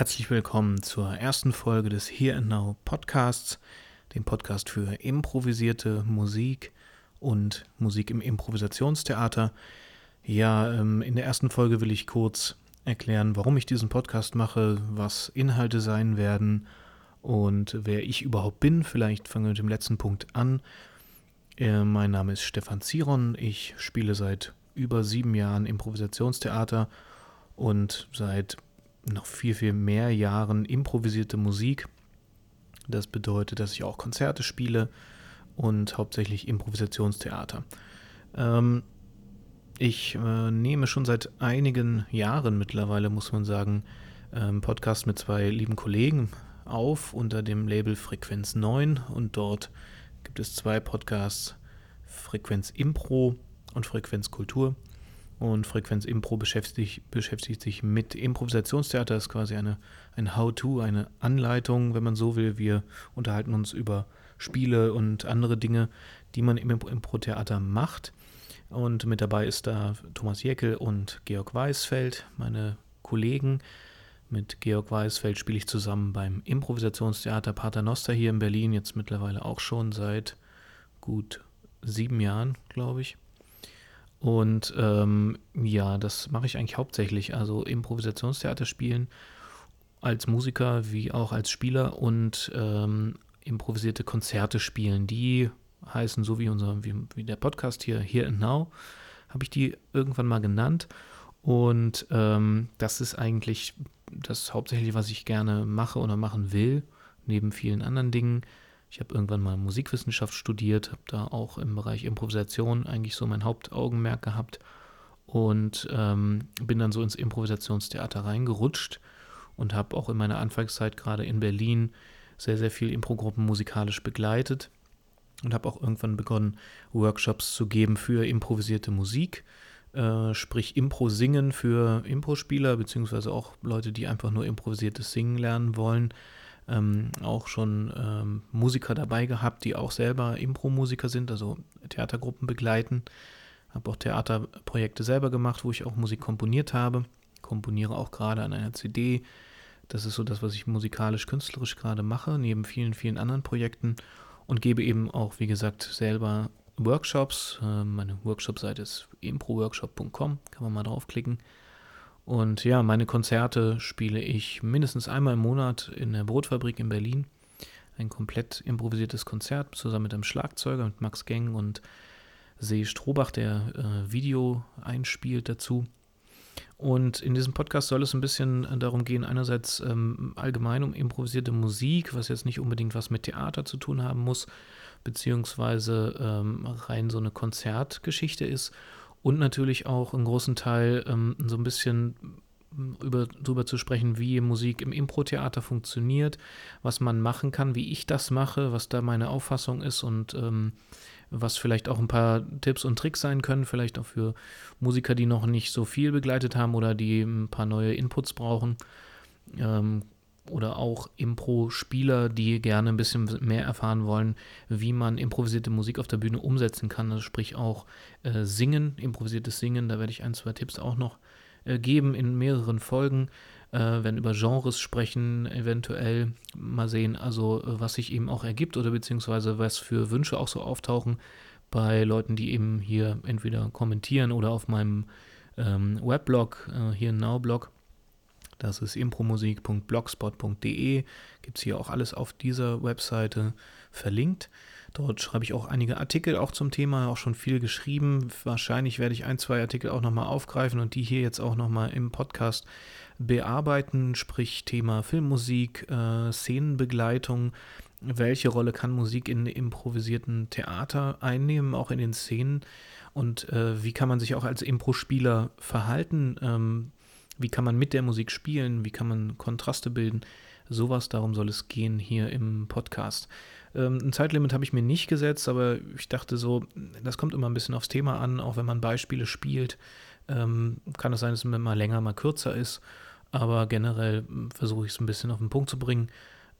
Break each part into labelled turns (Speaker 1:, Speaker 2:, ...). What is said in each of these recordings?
Speaker 1: Herzlich willkommen zur ersten Folge des Here and Now Podcasts, dem Podcast für improvisierte Musik und Musik im Improvisationstheater. Ja, ähm, in der ersten Folge will ich kurz erklären, warum ich diesen Podcast mache, was Inhalte sein werden und wer ich überhaupt bin. Vielleicht fangen wir mit dem letzten Punkt an. Äh, mein Name ist Stefan Ziron. Ich spiele seit über sieben Jahren Improvisationstheater und seit noch viel, viel mehr Jahren improvisierte Musik. Das bedeutet, dass ich auch Konzerte spiele und hauptsächlich Improvisationstheater. Ähm, ich äh, nehme schon seit einigen Jahren mittlerweile, muss man sagen, ähm, Podcast mit zwei lieben Kollegen auf unter dem Label Frequenz 9 und dort gibt es zwei Podcasts, Frequenz Impro und Frequenz Kultur. Und Frequenz Impro beschäftigt, beschäftigt sich mit Improvisationstheater, das ist quasi eine, ein How-To, eine Anleitung, wenn man so will. Wir unterhalten uns über Spiele und andere Dinge, die man im Impro-Theater macht. Und mit dabei ist da Thomas Jäckel und Georg Weisfeld, meine Kollegen. Mit Georg Weisfeld spiele ich zusammen beim Improvisationstheater Paternoster hier in Berlin, jetzt mittlerweile auch schon seit gut sieben Jahren, glaube ich. Und ähm, ja, das mache ich eigentlich hauptsächlich. Also Improvisationstheater spielen als Musiker wie auch als Spieler und ähm, improvisierte Konzerte spielen. Die heißen so wie unser, wie, wie der Podcast hier, Here and Now, habe ich die irgendwann mal genannt. Und ähm, das ist eigentlich das hauptsächlich, was ich gerne mache oder machen will, neben vielen anderen Dingen. Ich habe irgendwann mal Musikwissenschaft studiert, habe da auch im Bereich Improvisation eigentlich so mein Hauptaugenmerk gehabt und ähm, bin dann so ins Improvisationstheater reingerutscht und habe auch in meiner Anfangszeit gerade in Berlin sehr, sehr viel Improgruppen musikalisch begleitet und habe auch irgendwann begonnen, Workshops zu geben für improvisierte Musik, äh, sprich Impro-Singen für Impro-Spieler, beziehungsweise auch Leute, die einfach nur improvisiertes Singen lernen wollen ähm, auch schon ähm, Musiker dabei gehabt, die auch selber Impro-Musiker sind, also Theatergruppen begleiten. Habe auch Theaterprojekte selber gemacht, wo ich auch Musik komponiert habe. Komponiere auch gerade an einer CD. Das ist so das, was ich musikalisch, künstlerisch gerade mache, neben vielen, vielen anderen Projekten. Und gebe eben auch, wie gesagt, selber Workshops. Äh, meine Workshop-Seite ist improworkshop.com, kann man mal draufklicken. Und ja, meine Konzerte spiele ich mindestens einmal im Monat in der Brotfabrik in Berlin. Ein komplett improvisiertes Konzert zusammen mit einem Schlagzeuger, mit Max Geng und See Strohbach, der äh, Video einspielt dazu. Und in diesem Podcast soll es ein bisschen äh, darum gehen, einerseits ähm, allgemein um improvisierte Musik, was jetzt nicht unbedingt was mit Theater zu tun haben muss, beziehungsweise ähm, rein so eine Konzertgeschichte ist und natürlich auch einen großen Teil ähm, so ein bisschen über, darüber zu sprechen, wie Musik im Impro-Theater funktioniert, was man machen kann, wie ich das mache, was da meine Auffassung ist und ähm, was vielleicht auch ein paar Tipps und Tricks sein können, vielleicht auch für Musiker, die noch nicht so viel begleitet haben oder die ein paar neue Inputs brauchen. Ähm, oder auch Impro-Spieler, die gerne ein bisschen mehr erfahren wollen, wie man improvisierte Musik auf der Bühne umsetzen kann. Also sprich auch äh, Singen, improvisiertes Singen. Da werde ich ein, zwei Tipps auch noch äh, geben in mehreren Folgen. Äh, wenn über Genres sprechen, eventuell mal sehen, also äh, was sich eben auch ergibt oder beziehungsweise was für Wünsche auch so auftauchen bei Leuten, die eben hier entweder kommentieren oder auf meinem ähm, Weblog, äh, hier Now-Blog das ist impromusik.blogspot.de. Gibt es hier auch alles auf dieser Webseite verlinkt. Dort schreibe ich auch einige Artikel auch zum Thema, auch schon viel geschrieben. Wahrscheinlich werde ich ein, zwei Artikel auch nochmal aufgreifen und die hier jetzt auch nochmal im Podcast bearbeiten, sprich Thema Filmmusik, äh, Szenenbegleitung. Welche Rolle kann Musik in improvisierten Theater einnehmen, auch in den Szenen? Und äh, wie kann man sich auch als Impro-Spieler verhalten? Ähm, wie kann man mit der Musik spielen? Wie kann man Kontraste bilden? Sowas, darum soll es gehen hier im Podcast. Ähm, ein Zeitlimit habe ich mir nicht gesetzt, aber ich dachte so, das kommt immer ein bisschen aufs Thema an, auch wenn man Beispiele spielt. Ähm, kann es sein, dass es mal länger, mal kürzer ist, aber generell versuche ich es ein bisschen auf den Punkt zu bringen.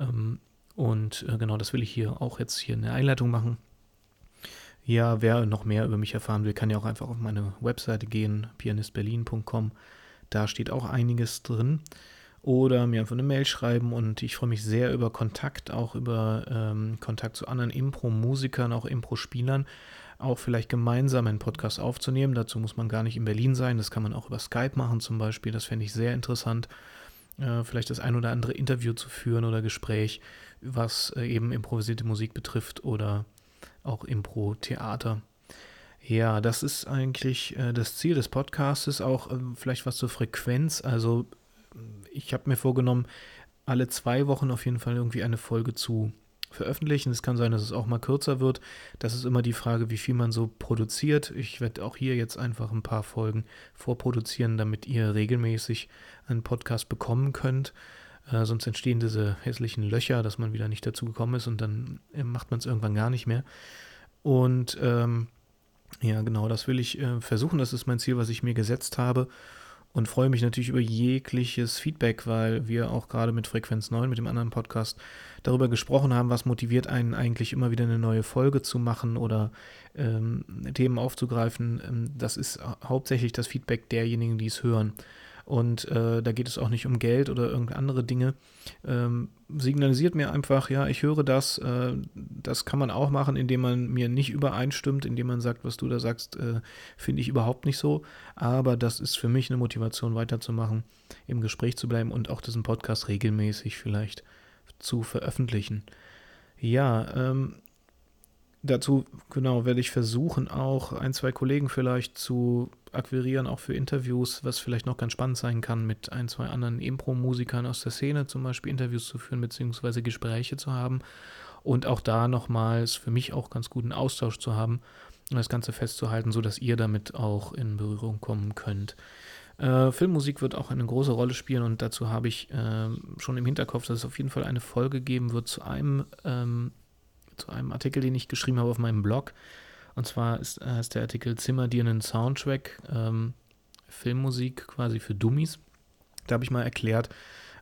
Speaker 1: Ähm, und äh, genau das will ich hier auch jetzt hier in der Einleitung machen. Ja, wer noch mehr über mich erfahren will, kann ja auch einfach auf meine Webseite gehen, pianistberlin.com. Da steht auch einiges drin. oder mir einfach eine Mail schreiben und ich freue mich sehr über Kontakt, auch über ähm, Kontakt zu anderen Impro-Musikern, auch Impro-Spielern, auch vielleicht gemeinsam einen Podcast aufzunehmen. Dazu muss man gar nicht in Berlin sein, das kann man auch über Skype machen zum Beispiel, das fände ich sehr interessant. Äh, vielleicht das ein oder andere Interview zu führen oder Gespräch, was äh, eben improvisierte Musik betrifft oder auch Impro-Theater. Ja, das ist eigentlich äh, das Ziel des Podcasts, auch äh, vielleicht was zur Frequenz. Also ich habe mir vorgenommen, alle zwei Wochen auf jeden Fall irgendwie eine Folge zu veröffentlichen. Es kann sein, dass es auch mal kürzer wird. Das ist immer die Frage, wie viel man so produziert. Ich werde auch hier jetzt einfach ein paar Folgen vorproduzieren, damit ihr regelmäßig einen Podcast bekommen könnt. Äh, sonst entstehen diese hässlichen Löcher, dass man wieder nicht dazu gekommen ist und dann äh, macht man es irgendwann gar nicht mehr. Und ähm, ja, genau, das will ich äh, versuchen. Das ist mein Ziel, was ich mir gesetzt habe und freue mich natürlich über jegliches Feedback, weil wir auch gerade mit Frequenz 9, mit dem anderen Podcast, darüber gesprochen haben, was motiviert einen eigentlich immer wieder eine neue Folge zu machen oder ähm, Themen aufzugreifen. Ähm, das ist hauptsächlich das Feedback derjenigen, die es hören. Und äh, da geht es auch nicht um Geld oder irgendeine andere Dinge. Ähm, signalisiert mir einfach, ja, ich höre das. Äh, das kann man auch machen, indem man mir nicht übereinstimmt, indem man sagt, was du da sagst, äh, finde ich überhaupt nicht so. Aber das ist für mich eine Motivation, weiterzumachen, im Gespräch zu bleiben und auch diesen Podcast regelmäßig vielleicht zu veröffentlichen. Ja, ähm, dazu, genau, werde ich versuchen, auch ein, zwei Kollegen vielleicht zu akquirieren, auch für Interviews, was vielleicht noch ganz spannend sein kann, mit ein, zwei anderen Impro-Musikern aus der Szene zum Beispiel Interviews zu führen, beziehungsweise Gespräche zu haben und auch da nochmals für mich auch ganz guten Austausch zu haben und das Ganze festzuhalten, sodass ihr damit auch in Berührung kommen könnt. Äh, Filmmusik wird auch eine große Rolle spielen und dazu habe ich äh, schon im Hinterkopf, dass es auf jeden Fall eine Folge geben wird zu einem, ähm, zu einem Artikel, den ich geschrieben habe auf meinem Blog und zwar ist, äh, ist der Artikel Zimmer dir einen Soundtrack, ähm, Filmmusik quasi für Dummies. Da habe ich mal erklärt,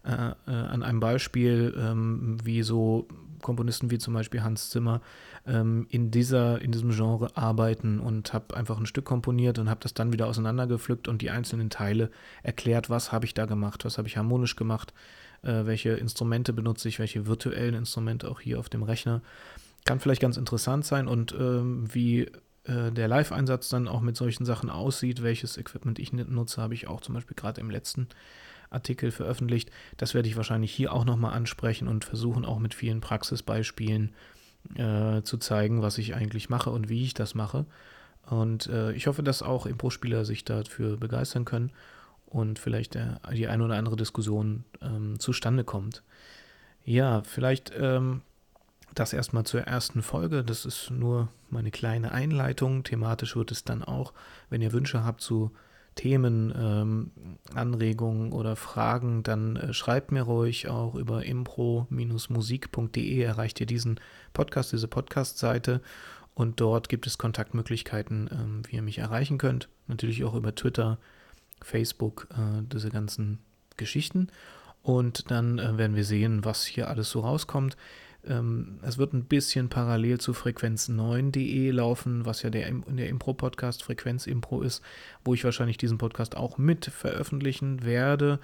Speaker 1: äh, äh, an einem Beispiel, ähm, wie so Komponisten wie zum Beispiel Hans Zimmer ähm, in, dieser, in diesem Genre arbeiten und habe einfach ein Stück komponiert und habe das dann wieder auseinandergepflückt und die einzelnen Teile erklärt, was habe ich da gemacht, was habe ich harmonisch gemacht, äh, welche Instrumente benutze ich, welche virtuellen Instrumente auch hier auf dem Rechner kann vielleicht ganz interessant sein und ähm, wie äh, der Live-Einsatz dann auch mit solchen Sachen aussieht, welches Equipment ich nutze, habe ich auch zum Beispiel gerade im letzten Artikel veröffentlicht. Das werde ich wahrscheinlich hier auch nochmal ansprechen und versuchen auch mit vielen Praxisbeispielen äh, zu zeigen, was ich eigentlich mache und wie ich das mache. Und äh, ich hoffe, dass auch Impro-Spieler sich dafür begeistern können und vielleicht der, die eine oder andere Diskussion ähm, zustande kommt. Ja, vielleicht ähm, das erstmal zur ersten Folge. Das ist nur meine kleine Einleitung. Thematisch wird es dann auch, wenn ihr Wünsche habt zu Themen, ähm, Anregungen oder Fragen, dann äh, schreibt mir ruhig auch über impro-musik.de erreicht ihr diesen Podcast, diese Podcast-Seite und dort gibt es Kontaktmöglichkeiten, ähm, wie ihr mich erreichen könnt. Natürlich auch über Twitter, Facebook, äh, diese ganzen Geschichten. Und dann äh, werden wir sehen, was hier alles so rauskommt. Ähm, es wird ein bisschen parallel zu frequenz9.de laufen, was ja der, der Impro-Podcast Frequenz Impro ist, wo ich wahrscheinlich diesen Podcast auch mit veröffentlichen werde.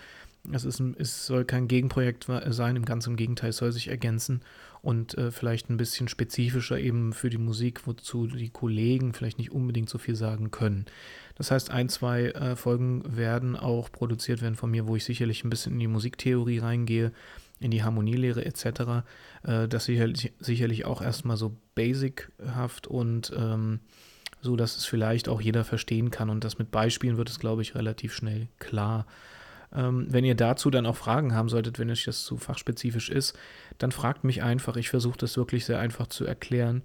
Speaker 1: Es, ist es soll kein Gegenprojekt sein, im ganz im Gegenteil, es soll sich ergänzen und äh, vielleicht ein bisschen spezifischer eben für die Musik, wozu die Kollegen vielleicht nicht unbedingt so viel sagen können. Das heißt, ein, zwei äh, Folgen werden auch produziert werden von mir, wo ich sicherlich ein bisschen in die Musiktheorie reingehe, in die Harmonielehre etc. Äh, das sicherlich, sicherlich auch erstmal so basichaft und ähm, so, dass es vielleicht auch jeder verstehen kann. Und das mit Beispielen wird es, glaube ich, relativ schnell klar. Ähm, wenn ihr dazu dann auch Fragen haben solltet, wenn euch das zu fachspezifisch ist, dann fragt mich einfach. Ich versuche das wirklich sehr einfach zu erklären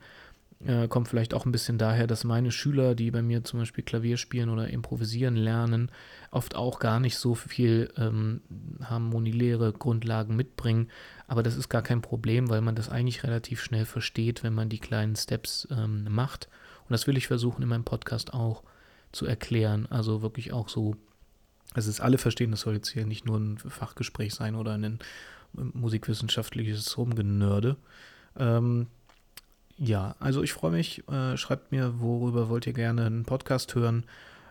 Speaker 1: äh, kommt vielleicht auch ein bisschen daher, dass meine Schüler, die bei mir zum Beispiel Klavier spielen oder improvisieren lernen, oft auch gar nicht so viel ähm, harmonielehre Grundlagen mitbringen. Aber das ist gar kein Problem, weil man das eigentlich relativ schnell versteht, wenn man die kleinen Steps ähm, macht. Und das will ich versuchen in meinem Podcast auch zu erklären. Also wirklich auch so, dass es alle verstehen, das soll jetzt hier nicht nur ein Fachgespräch sein oder ein musikwissenschaftliches Rumgenörde. Ähm, ja, also ich freue mich. Äh, schreibt mir, worüber wollt ihr gerne einen Podcast hören.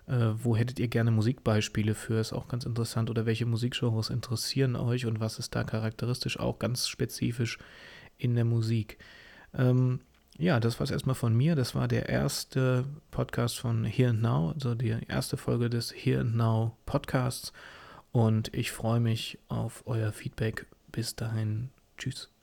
Speaker 1: Äh, wo hättet ihr gerne Musikbeispiele für? Ist auch ganz interessant. Oder welche Musikgenres interessieren euch und was ist da charakteristisch auch ganz spezifisch in der Musik? Ähm, ja, das war es erstmal von mir. Das war der erste Podcast von Here and Now, also die erste Folge des Here and Now Podcasts. Und ich freue mich auf euer Feedback. Bis dahin, tschüss.